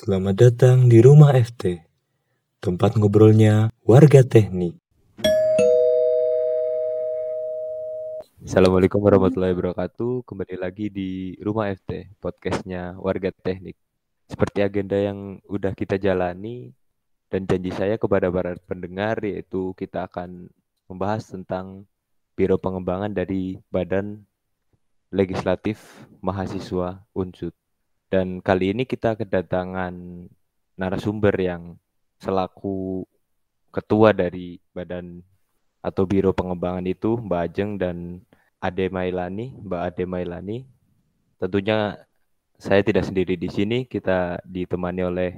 Selamat datang di Rumah FT, tempat ngobrolnya warga teknik. Assalamualaikum warahmatullahi wabarakatuh. Kembali lagi di Rumah FT, podcastnya warga teknik. Seperti agenda yang udah kita jalani dan janji saya kepada para pendengar yaitu kita akan membahas tentang Biro Pengembangan dari Badan Legislatif Mahasiswa Unsud. Dan kali ini kita kedatangan narasumber yang selaku ketua dari badan atau biro pengembangan itu Mbak Ajeng dan Ade Mailani, Mbak Ade Mailani. Tentunya saya tidak sendiri di sini, kita ditemani oleh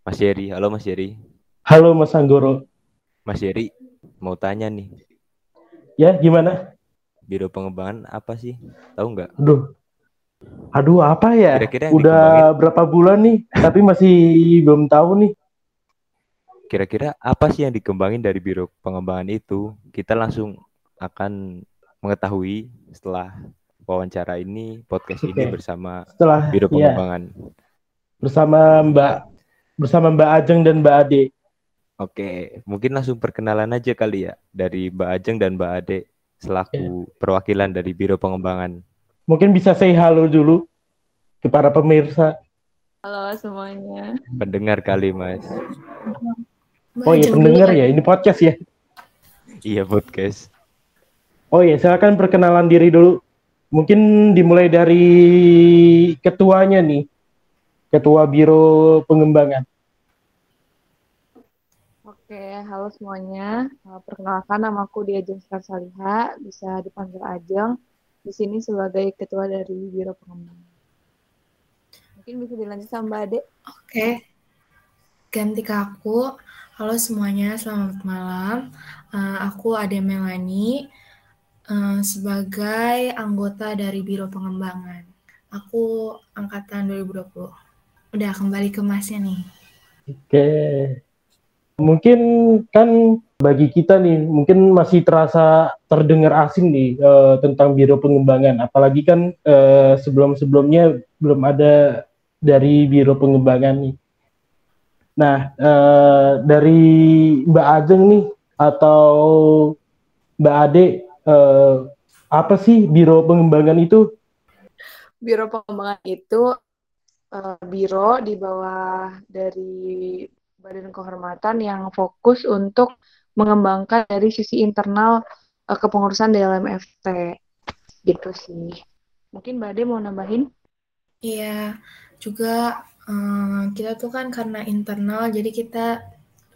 Mas Yeri. Halo Mas Yeri. Halo Mas Anggoro. Mas Yeri, mau tanya nih. Ya, gimana? Biro pengembangan apa sih? Tahu nggak? Aduh, Aduh, apa ya? Kira-kira Udah berapa bulan nih, tapi masih belum tahu nih. Kira-kira apa sih yang dikembangin dari Biro Pengembangan itu? Kita langsung akan mengetahui setelah wawancara ini, podcast okay. ini bersama setelah, Biro iya. Pengembangan. Ya, bersama Mbak bersama Mbak Ajeng dan Mbak Ade. Oke, mungkin langsung perkenalan aja kali ya dari Mbak Ajeng dan Mbak Ade selaku ya. perwakilan dari Biro Pengembangan. Mungkin bisa say halo dulu ke para pemirsa. Halo semuanya. Pendengar kali, Mas. Oh iya, pendengar ya. Ini podcast ya. Iya, podcast. Oh iya, silakan perkenalan diri dulu. Mungkin dimulai dari ketuanya nih. Ketua Biro Pengembangan. Oke, halo semuanya. Perkenalkan nama aku Diajeng Saliha, bisa dipanggil Ajeng di sini sebagai ketua dari Biro Pengembangan. Mungkin bisa dilanjut sama Mbak Ade. Oke. Ganti ke aku. Halo semuanya, selamat malam. Uh, aku Ade Melani uh, sebagai anggota dari Biro Pengembangan. Aku angkatan 2020. Udah kembali ke Masnya nih. Oke. Mungkin kan bagi kita nih mungkin masih terasa terdengar asing nih uh, tentang biro pengembangan apalagi kan uh, sebelum-sebelumnya belum ada dari biro pengembangan nih. Nah, uh, dari Mbak Ajeng nih atau Mbak Ade uh, apa sih biro pengembangan itu? Biro pengembangan itu uh, biro di bawah dari badan kehormatan yang fokus untuk mengembangkan dari sisi internal uh, kepengurusan DLMFT gitu sih. Mungkin Mbak Ade mau nambahin? Iya, juga um, kita tuh kan karena internal jadi kita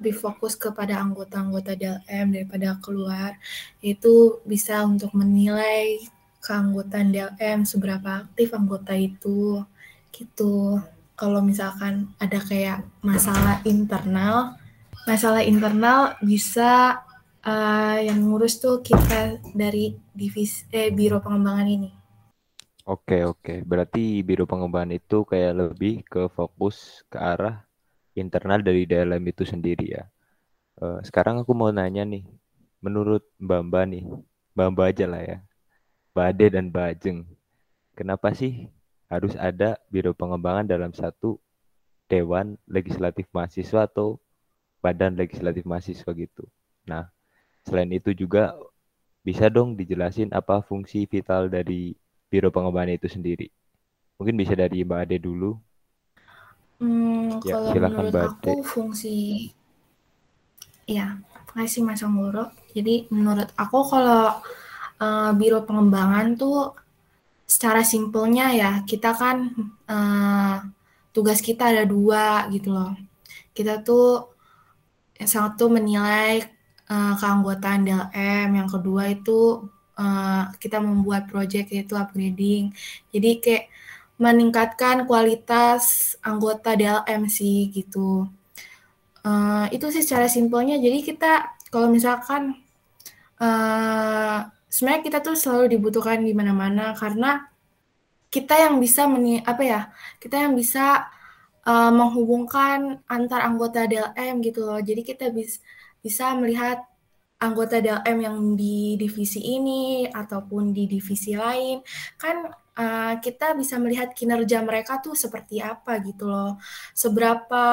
lebih fokus kepada anggota-anggota DLM daripada keluar. Itu bisa untuk menilai keanggotaan DLM seberapa aktif anggota itu gitu kalau misalkan ada kayak masalah internal, masalah internal bisa uh, yang ngurus tuh kita dari divisi eh, biro pengembangan ini. Oke oke, berarti biro pengembangan itu kayak lebih ke fokus ke arah internal dari dalam itu sendiri ya. Uh, sekarang aku mau nanya nih, menurut Mbak Mbak nih, Mbak Mbak aja lah ya, Mbak dan Mbak Ajeng, kenapa sih harus ada biro pengembangan dalam satu dewan legislatif mahasiswa atau badan legislatif mahasiswa gitu. Nah, selain itu juga bisa dong dijelasin apa fungsi vital dari biro pengembangan itu sendiri. Mungkin bisa dari Mbak Ade dulu. Hmm, ya, kalau silakan menurut Mbak Ade. aku fungsi ya, kasih Mas Anggoro. Jadi menurut aku kalau uh, biro pengembangan tuh secara simpelnya ya kita kan uh, tugas kita ada dua gitu loh. Kita tuh yang satu menilai uh, keanggotaan DLM, yang kedua itu uh, kita membuat project yaitu upgrading. Jadi kayak meningkatkan kualitas anggota DLM sih gitu. Uh, itu sih secara simpelnya. Jadi kita kalau misalkan uh, sebenarnya kita tuh selalu dibutuhkan di mana-mana karena kita yang bisa meni apa ya kita yang bisa uh, menghubungkan antar anggota DLM gitu loh jadi kita bis bisa melihat anggota DLM yang di divisi ini ataupun di divisi lain kan uh, kita bisa melihat kinerja mereka tuh seperti apa gitu loh. Seberapa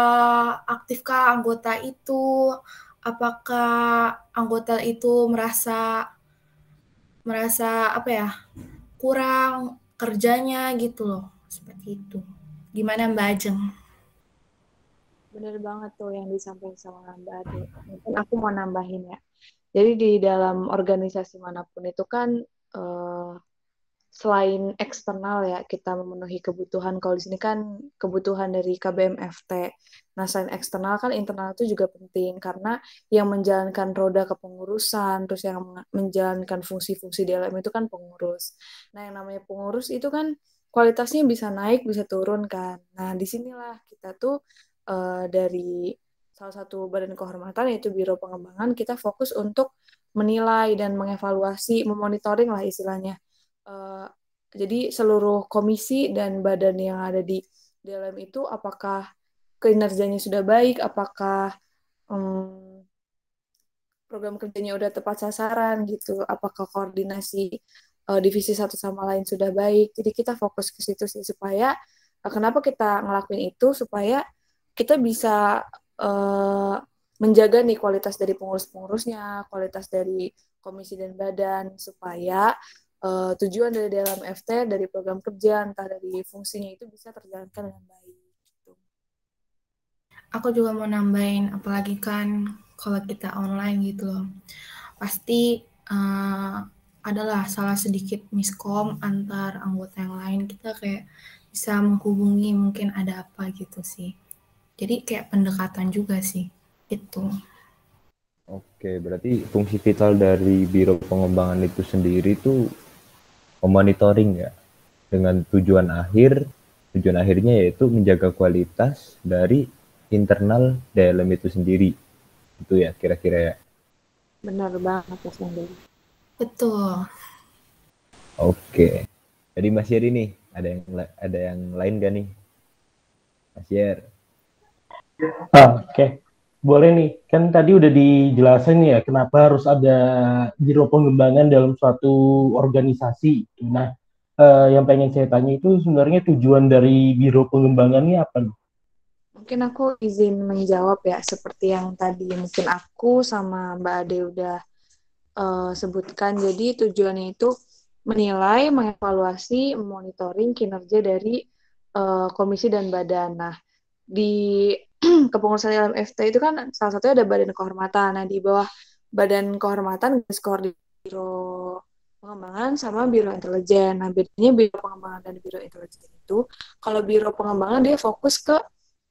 aktifkah anggota itu? Apakah anggota itu merasa merasa apa ya kurang kerjanya gitu loh seperti itu. Gimana Mbak Ajeng? Bener banget tuh yang disampaikan sama Mbak Ade. Mungkin aku mau nambahin ya. Jadi di dalam organisasi mana pun itu kan uh, selain eksternal ya kita memenuhi kebutuhan kalau di sini kan kebutuhan dari KBMFT. Nah selain eksternal kan internal itu juga penting karena yang menjalankan roda kepengurusan terus yang menjalankan fungsi-fungsi di dalam itu kan pengurus. Nah yang namanya pengurus itu kan kualitasnya bisa naik bisa turun kan. Nah di sinilah kita tuh uh, dari salah satu badan kehormatan yaitu Biro Pengembangan kita fokus untuk menilai dan mengevaluasi, memonitoring lah istilahnya. Uh, jadi seluruh komisi dan badan yang ada di dalam itu apakah kinerjanya sudah baik, apakah um, program kerjanya udah tepat sasaran gitu, apakah koordinasi uh, divisi satu sama lain sudah baik. Jadi kita fokus ke situ sih supaya uh, kenapa kita ngelakuin itu? Supaya kita bisa uh, menjaga nih kualitas dari pengurus-pengurusnya, kualitas dari komisi dan badan supaya uh, tujuan dari dalam FT dari program kerja entah dari fungsinya itu bisa terjalankan dengan baik. Gitu. Aku juga mau nambahin apalagi kan kalau kita online gitu loh pasti uh, adalah salah sedikit miskom antar anggota yang lain kita kayak bisa menghubungi mungkin ada apa gitu sih jadi kayak pendekatan juga sih itu Oke, berarti fungsi vital dari Biro Pengembangan itu sendiri tuh memonitoring ya dengan tujuan akhir. Tujuan akhirnya yaitu menjaga kualitas dari internal dalam itu sendiri. Itu ya kira-kira ya. Benar banget Mas Yandri betul. Oke. Jadi Mas Yeri nih ada yang ada yang lain gak nih? Mas Yer oke okay. boleh nih kan tadi udah dijelasin ya kenapa harus ada biro pengembangan dalam suatu organisasi nah uh, yang pengen saya tanya itu sebenarnya tujuan dari biro pengembangannya apa nih? Mungkin aku izin menjawab ya seperti yang tadi mungkin aku sama Mbak Ade udah uh, sebutkan. Jadi tujuannya itu menilai, mengevaluasi, monitoring kinerja dari uh, komisi dan badan. Nah, di kepengurusan dalam FT itu kan salah satunya ada badan kehormatan. Nah, di bawah badan kehormatan skor di biro pengembangan sama biro intelijen. Nah, bedanya biro pengembangan dan biro intelijen itu, kalau biro pengembangan dia fokus ke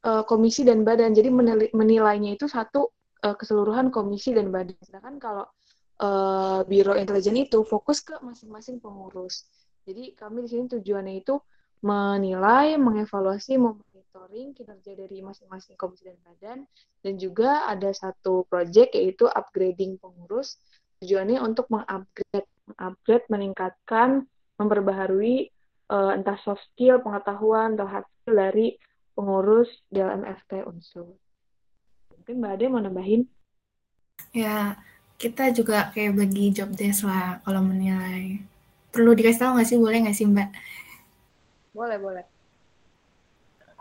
uh, komisi dan badan, jadi menilainya itu satu uh, keseluruhan komisi dan badan. Sedangkan kalau uh, biro intelijen itu fokus ke masing-masing pengurus. Jadi kami di sini tujuannya itu menilai, mengevaluasi, memonitoring kinerja dari masing-masing komisi dan badan, dan juga ada satu project yaitu upgrading pengurus. Tujuannya untuk mengupgrade upgrade, meningkatkan, memperbaharui uh, entah soft skill, pengetahuan, atau hard skill dari pengurus dalam FT unsur. Mungkin Mbak Ade mau nambahin? Ya, kita juga kayak bagi job desk lah kalau menilai. Perlu dikasih tahu nggak sih, boleh nggak sih Mbak? Boleh, boleh.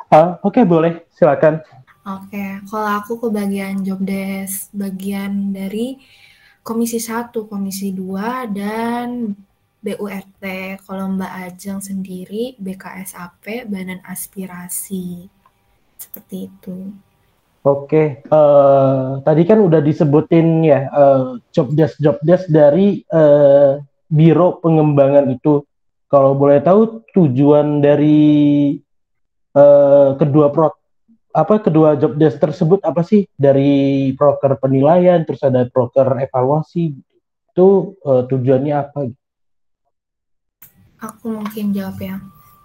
Uh, Oke, okay, boleh. Silakan. Oke, okay. kalau aku ke bagian job desk, bagian dari Komisi 1, Komisi 2, dan BURT. Kalau Mbak Ajeng sendiri, BKSAP, Badan Aspirasi. Seperti itu. Oke, uh, tadi kan udah disebutin ya uh, job desk job desk dari uh, biro pengembangan itu. Kalau boleh tahu tujuan dari uh, kedua pro apa kedua job desk tersebut apa sih dari broker penilaian terus ada broker evaluasi itu uh, tujuannya apa? Aku mungkin jawab ya.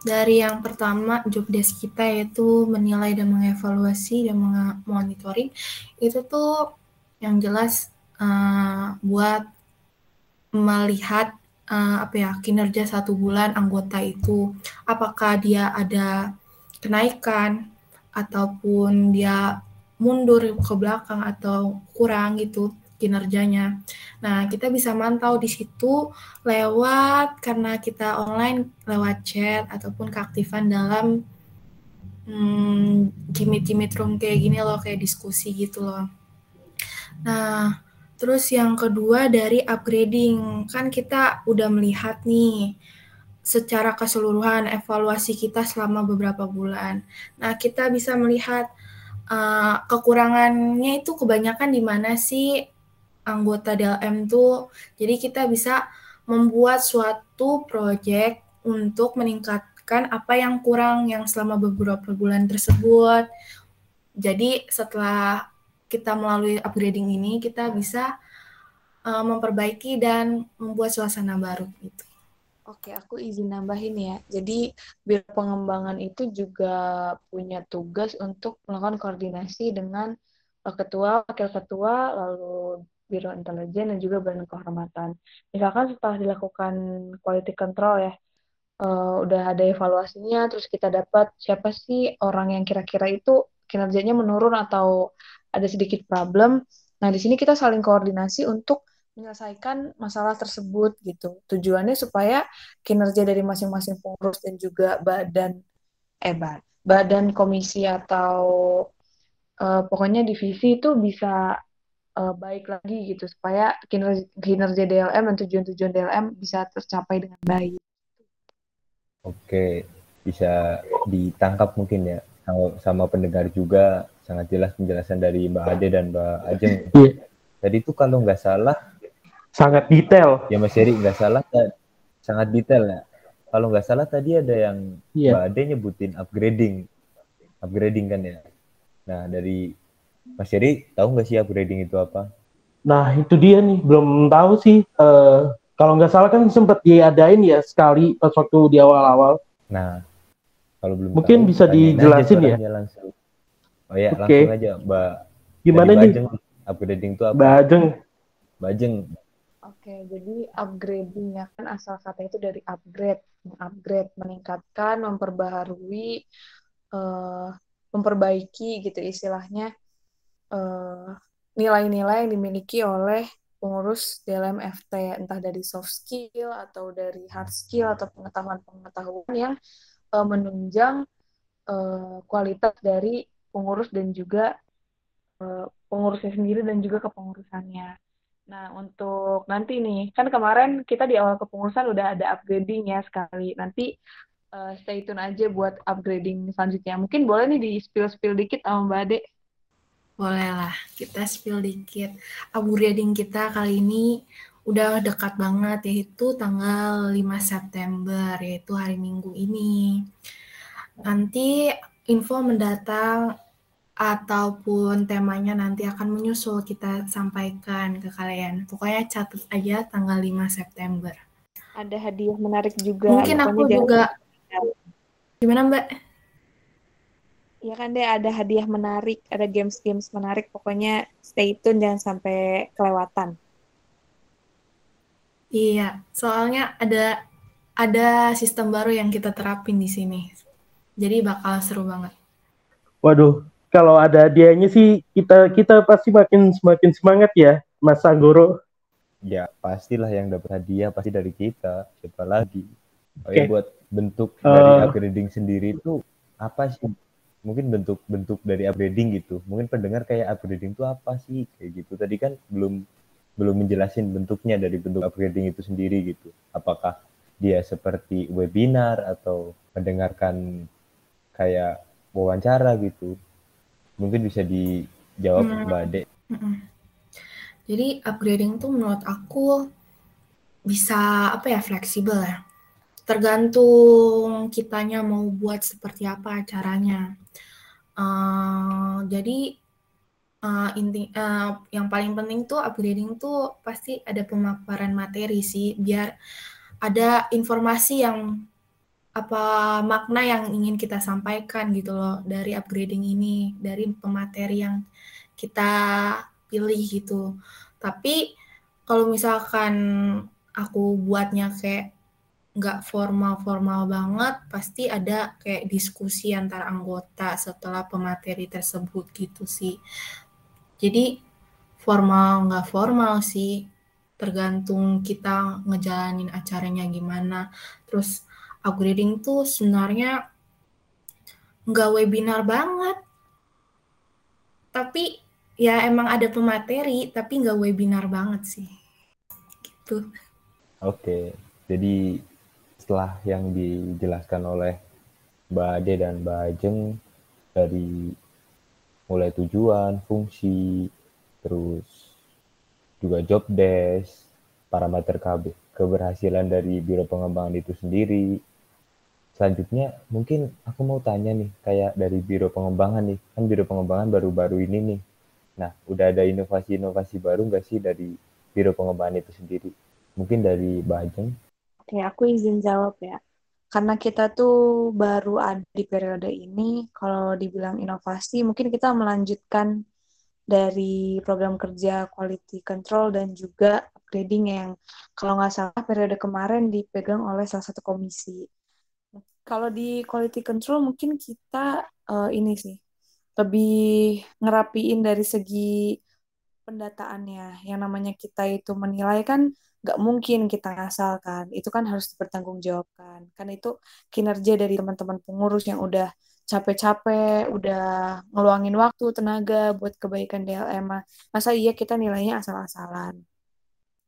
Dari yang pertama job desk kita yaitu menilai dan mengevaluasi dan monitoring itu tuh yang jelas uh, buat melihat uh, apa ya kinerja satu bulan anggota itu apakah dia ada kenaikan ataupun dia mundur ke belakang atau kurang gitu kinerjanya. Nah, kita bisa mantau di situ lewat karena kita online lewat chat ataupun keaktifan dalam hmm, jimit-jimit room kayak gini loh, kayak diskusi gitu loh. Nah, terus yang kedua dari upgrading. Kan kita udah melihat nih secara keseluruhan evaluasi kita selama beberapa bulan. Nah, kita bisa melihat uh, kekurangannya itu kebanyakan di mana sih anggota DLM tuh. Jadi kita bisa membuat suatu project untuk meningkatkan apa yang kurang yang selama beberapa bulan tersebut. Jadi setelah kita melalui upgrading ini kita bisa uh, memperbaiki dan membuat suasana baru gitu. Oke, aku izin nambahin ya. Jadi, Biro Pengembangan itu juga punya tugas untuk melakukan koordinasi dengan uh, ketua, wakil ketua, lalu Biro Intelijen dan juga Badan Kehormatan. Misalkan setelah dilakukan quality control ya, uh, udah ada evaluasinya, terus kita dapat siapa sih orang yang kira-kira itu kinerjanya menurun atau ada sedikit problem. Nah, di sini kita saling koordinasi untuk menyelesaikan masalah tersebut gitu. Tujuannya supaya kinerja dari masing-masing pengurus dan juga badan eh badan komisi atau uh, pokoknya divisi itu bisa uh, baik lagi gitu supaya kinerja, kinerja DLM dan tujuan-tujuan DLM bisa tercapai dengan baik. Oke, bisa ditangkap mungkin ya sama, sama pendengar juga sangat jelas penjelasan dari Mbak Ade dan Mbak Ajeng. Yeah. Tadi itu kalau nggak salah sangat detail. Ya Mas Eri nggak salah sangat detail ya. Kalau nggak salah tadi ada yang yeah. Mbak Ade nyebutin upgrading, upgrading kan ya. Nah dari Mas Eri tahu nggak sih upgrading itu apa? Nah itu dia nih belum tahu sih. Uh, kalau nggak salah kan sempat diadain ya sekali pas waktu di awal-awal. Nah kalau belum mungkin tahu, bisa dijelasin ya. Langsung. Oh ya okay. langsung aja Mbak. Gimana nih? Bajeng, upgrading itu apa? Bajeng. Bajeng Oke, jadi upgrading ya kan asal kata itu dari upgrade, upgrade, meningkatkan, memperbaharui, uh, memperbaiki gitu istilahnya nilai nilai-nilai yang dimiliki oleh pengurus dalam FT, entah dari soft skill atau dari hard skill atau pengetahuan-pengetahuan yang uh, menunjang uh, kualitas dari pengurus dan juga uh, pengurusnya sendiri dan juga kepengurusannya. Nah, untuk nanti nih, kan kemarin kita di awal kepengurusan udah ada upgrading ya sekali. Nanti uh, stay tune aja buat upgrading selanjutnya. Mungkin boleh nih di spill-spill dikit sama Mbak Ade. Boleh lah, kita spill dikit. Upgrading kita kali ini udah dekat banget, yaitu tanggal 5 September, yaitu hari Minggu ini. Nanti info mendatang ataupun temanya nanti akan menyusul kita sampaikan ke kalian. Pokoknya catat aja tanggal 5 September. Ada hadiah menarik juga. Mungkin aku juga Gimana, Mbak? Ya kan deh ada hadiah menarik, ada games-games menarik. Pokoknya stay tune jangan sampai kelewatan. Iya, soalnya ada ada sistem baru yang kita terapin di sini. Jadi bakal seru banget. Waduh, kalau ada hadiahnya sih kita kita pasti makin semakin semangat ya, Mas Anggoro. Ya pastilah yang dapat hadiah pasti dari kita, siapa lagi? Oh okay. buat bentuk uh, dari upgrading sendiri itu apa sih? Mungkin bentuk-bentuk dari upgrading gitu. Mungkin pendengar kayak upgrading itu apa sih? Kayak gitu. Tadi kan belum belum menjelasin bentuknya dari bentuk upgrading itu sendiri gitu. Apakah dia seperti webinar atau mendengarkan kayak wawancara gitu Mungkin bisa dijawab hmm. Mbak Ade. Hmm. Jadi upgrading tuh menurut aku bisa apa ya fleksibel ya. Tergantung kitanya mau buat seperti apa caranya. Uh, jadi uh, inti uh, yang paling penting tuh upgrading tuh pasti ada pemaparan materi sih biar ada informasi yang apa makna yang ingin kita sampaikan gitu loh dari upgrading ini, dari pemateri yang kita pilih gitu. Tapi kalau misalkan aku buatnya kayak nggak formal-formal banget, pasti ada kayak diskusi antar anggota setelah pemateri tersebut gitu sih. Jadi formal nggak formal sih tergantung kita ngejalanin acaranya gimana terus upgrading tuh sebenarnya nggak webinar banget tapi ya emang ada pemateri tapi nggak webinar banget sih gitu oke jadi setelah yang dijelaskan oleh Mbak Ade dan Mbak Ajeng dari mulai tujuan, fungsi, terus juga job desk, parameter KB, keberhasilan dari biro pengembangan itu sendiri. Selanjutnya mungkin aku mau tanya nih, kayak dari biro pengembangan nih, kan biro pengembangan baru-baru ini nih. Nah, udah ada inovasi-inovasi baru nggak sih dari biro pengembangan itu sendiri? Mungkin dari Bajeng? Oke, aku izin jawab ya. Karena kita tuh baru ada di periode ini, kalau dibilang inovasi, mungkin kita melanjutkan dari program kerja quality control dan juga upgrading yang kalau nggak salah periode kemarin dipegang oleh salah satu komisi. Kalau di quality control mungkin kita uh, ini sih lebih ngerapiin dari segi pendataannya. Yang namanya kita itu menilai kan nggak mungkin kita ngasalkan itu kan harus dipertanggungjawabkan. Kan itu kinerja dari teman-teman pengurus yang udah capek-capek udah ngeluangin waktu tenaga buat kebaikan DLM masa iya kita nilainya asal-asalan?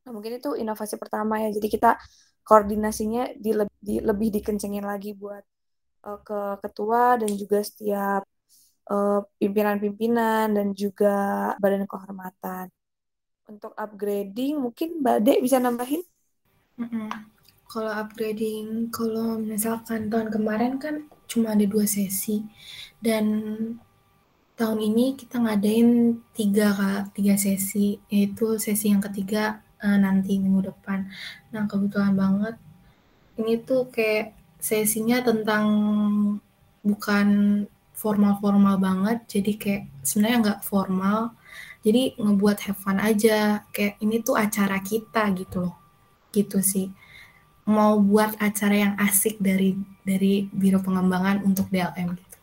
Nah, mungkin itu inovasi pertama ya. Jadi kita koordinasinya di, di lebih dikencengin lagi buat uh, ke ketua dan juga setiap uh, pimpinan-pimpinan dan juga badan kehormatan untuk upgrading mungkin Mbak Dek bisa nambahin? Mm-mm. Kalau upgrading, kalau misalkan tahun kemarin kan cuma ada dua sesi dan tahun ini kita ngadain tiga kak tiga sesi yaitu sesi yang ketiga uh, nanti minggu depan. Nah kebetulan banget ini tuh kayak sesinya tentang bukan formal-formal banget jadi kayak sebenarnya nggak formal. Jadi ngebuat have fun aja kayak ini tuh acara kita gitu loh. Gitu sih. Mau buat acara yang asik dari dari biro pengembangan untuk DLM gitu.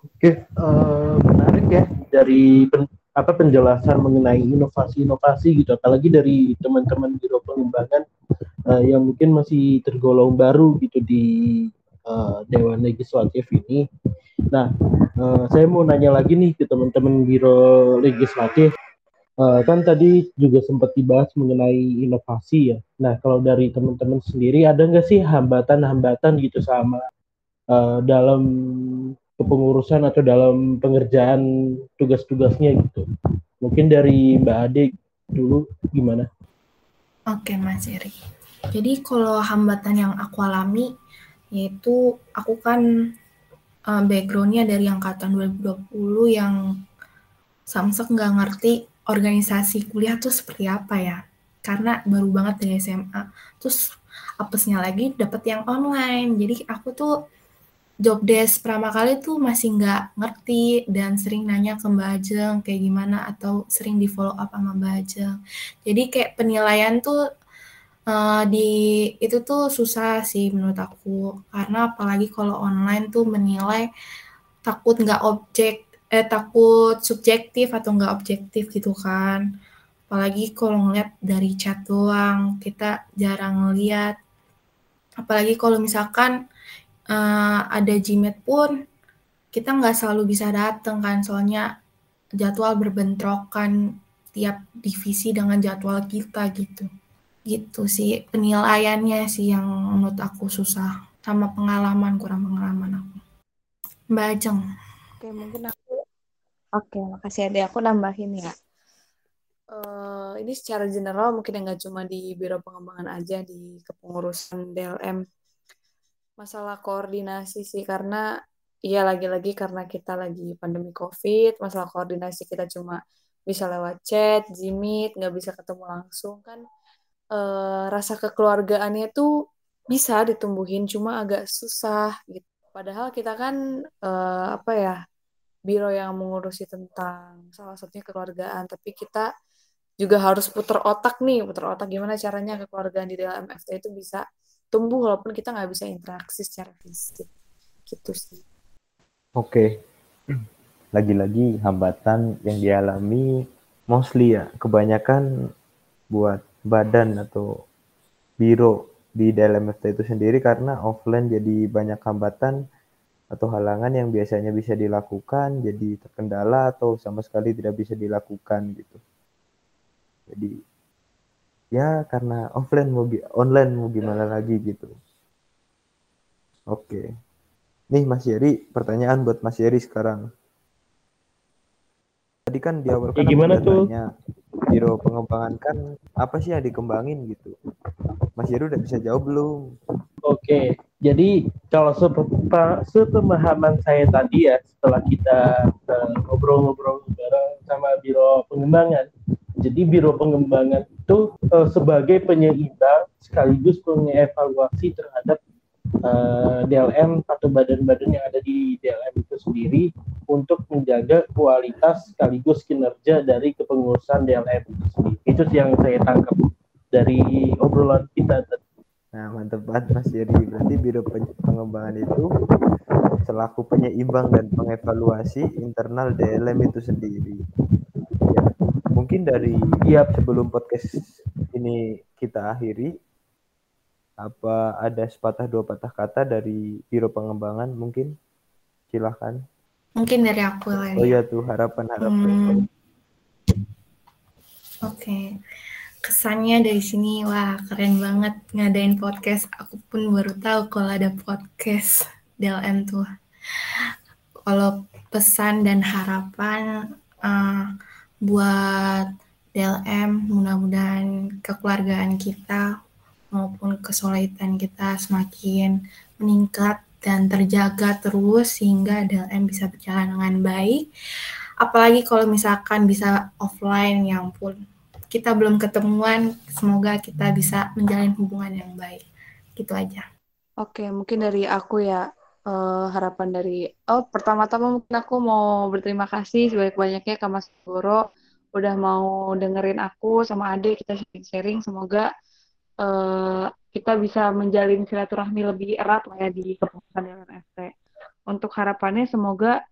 Oke, uh, menarik ya dari pen, apa penjelasan mengenai inovasi-inovasi gitu, apalagi dari teman-teman biro pengembangan uh, yang mungkin masih tergolong baru gitu di uh, Dewan Legislatif ini. Nah, uh, saya mau nanya lagi nih ke teman-teman Biro Legislatif. Uh, kan tadi juga sempat dibahas mengenai inovasi ya. Nah, kalau dari teman-teman sendiri ada nggak sih hambatan-hambatan gitu sama uh, dalam kepengurusan atau dalam pengerjaan tugas-tugasnya gitu? Mungkin dari Mbak Ade dulu gimana? Oke, Mas Eri. Jadi kalau hambatan yang aku alami yaitu aku kan uh, backgroundnya dari angkatan 2020 yang samsek nggak ngerti organisasi kuliah tuh seperti apa ya. Karena baru banget dari SMA terus apesnya lagi dapet yang online. Jadi aku tuh job desk pertama kali tuh masih nggak ngerti dan sering nanya ke Mbak Ajeng kayak gimana atau sering di follow up sama Mbak Ajeng. Jadi kayak penilaian tuh Uh, di itu tuh susah sih menurut aku, karena apalagi kalau online tuh menilai takut nggak objek eh, takut subjektif atau nggak objektif gitu kan. Apalagi kalau ngeliat dari chat doang, kita jarang ngeliat. Apalagi kalau misalkan, uh, ada Gmail pun, kita nggak selalu bisa datang kan, soalnya jadwal berbentrokan tiap divisi dengan jadwal kita gitu gitu sih penilaiannya sih yang menurut aku susah. Sama pengalaman kurang pengalaman aku. Mbak Ajeng. Oke mungkin aku oke makasih ada aku nambahin ya. Uh, ini secara general mungkin yang nggak cuma di biro pengembangan aja di kepengurusan DLM masalah koordinasi sih karena iya lagi-lagi karena kita lagi pandemi COVID masalah koordinasi kita cuma bisa lewat chat, Jimit, nggak bisa ketemu langsung kan uh, rasa kekeluargaannya tuh bisa ditumbuhin cuma agak susah gitu. Padahal kita kan uh, apa ya biro yang mengurusi tentang salah satunya kekeluargaan, tapi kita juga harus putar otak nih, putar otak gimana caranya kekeluargaan di dalam MFT itu bisa tumbuh walaupun kita nggak bisa interaksi secara fisik, gitu sih. Oke, lagi-lagi hambatan yang dialami mostly ya kebanyakan buat badan atau biro di dalam FT itu sendiri karena offline jadi banyak hambatan atau halangan yang biasanya bisa dilakukan jadi terkendala atau sama sekali tidak bisa dilakukan gitu. Jadi ya karena offline mau online mau gimana lagi gitu. Oke. Nih Mas Yeri, pertanyaan buat Mas Yeri sekarang. Tadi kan di awal kan ya, gimana tuh? Tanya, biro pengembangan kan apa sih yang dikembangin gitu? Mas Yeri udah bisa jawab belum? Oke, jadi kalau sepemahaman saya tadi ya setelah kita eh, ngobrol-ngobrol uh, bareng sama biro pengembangan, jadi biro pengembangan itu uh, sebagai penyeimbang sekaligus mengevaluasi terhadap uh, eh, DLM atau badan-badan yang ada di DLM itu sendiri untuk menjaga kualitas sekaligus kinerja dari kepengurusan DLM itu sendiri. Itu yang saya tangkap dari obrolan kita tadi. Nah, mantap banget Mas Yeri. Berarti Biro Pengembangan itu selaku penyeimbang dan pengevaluasi internal DLM itu sendiri. Ya, mungkin dari ya, sebelum podcast ini kita akhiri, apa ada sepatah dua patah kata dari Biro Pengembangan mungkin? Silahkan. Mungkin dari aku lah. Oh iya tuh harapan-harapan. Hmm. Oke. Okay. Kesannya dari sini wah keren banget ngadain podcast. Aku pun baru tahu kalau ada podcast DLM tuh. Kalau pesan dan harapan uh, buat DLM mudah-mudahan kekeluargaan kita maupun kesulitan kita semakin meningkat dan terjaga terus sehingga DLM bisa berjalan dengan baik. Apalagi kalau misalkan bisa offline, ya ampun, kita belum ketemuan, semoga kita bisa menjalin hubungan yang baik. Gitu aja. Oke, mungkin dari aku ya, uh, harapan dari, oh pertama-tama mungkin aku mau berterima kasih sebanyak-banyaknya ke Mas Goro, udah mau dengerin aku sama adik, kita sharing-sharing, semoga uh, kita bisa menjalin silaturahmi lebih erat lah ya di kepengurusan FT. Untuk harapannya semoga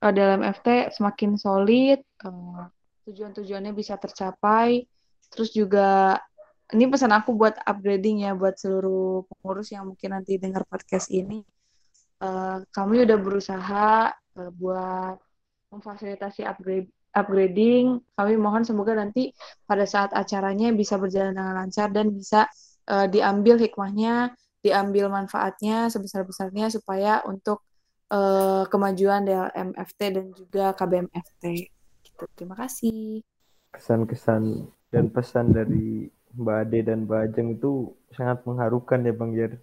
uh, dalam FT semakin solid, uh, tujuan-tujuannya bisa tercapai. Terus juga ini pesan aku buat upgrading ya buat seluruh pengurus yang mungkin nanti dengar podcast ini. Uh, kami udah berusaha uh, buat memfasilitasi upgrade upgrading. Kami mohon semoga nanti pada saat acaranya bisa berjalan dengan lancar dan bisa uh, diambil hikmahnya, diambil manfaatnya sebesar-besarnya supaya untuk uh, kemajuan DLMFT dan juga KBMFT. Gitu. Terima kasih. Kesan-kesan dan pesan dari Mbak Ade dan Mbak Ajeng itu sangat mengharukan ya Bang Jer.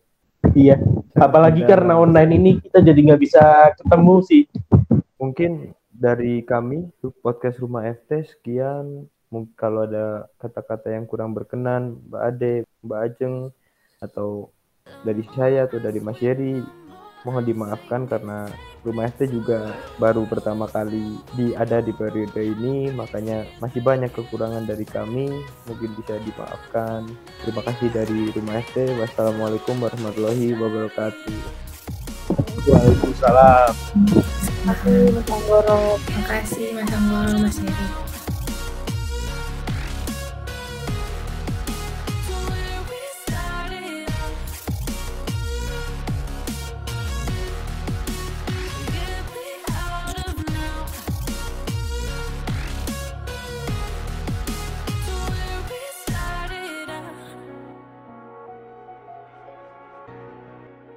Iya, apalagi karena online ini kita jadi nggak bisa ketemu sih. Mungkin dari kami podcast Rumah FT sekian. Mungkin kalau ada kata-kata yang kurang berkenan, Mbak Ade, Mbak Ajeng, atau dari saya atau dari Mas Yeri, mohon dimaafkan karena Rumah FT juga baru pertama kali di ada di periode ini, makanya masih banyak kekurangan dari kami, mungkin bisa dimaafkan. Terima kasih dari Rumah FT. Wassalamualaikum warahmatullahi wabarakatuh. Waalaikumsalam. Kasih Mas Anggoro. Terima kasih Mas Anggoro, Mas Heri.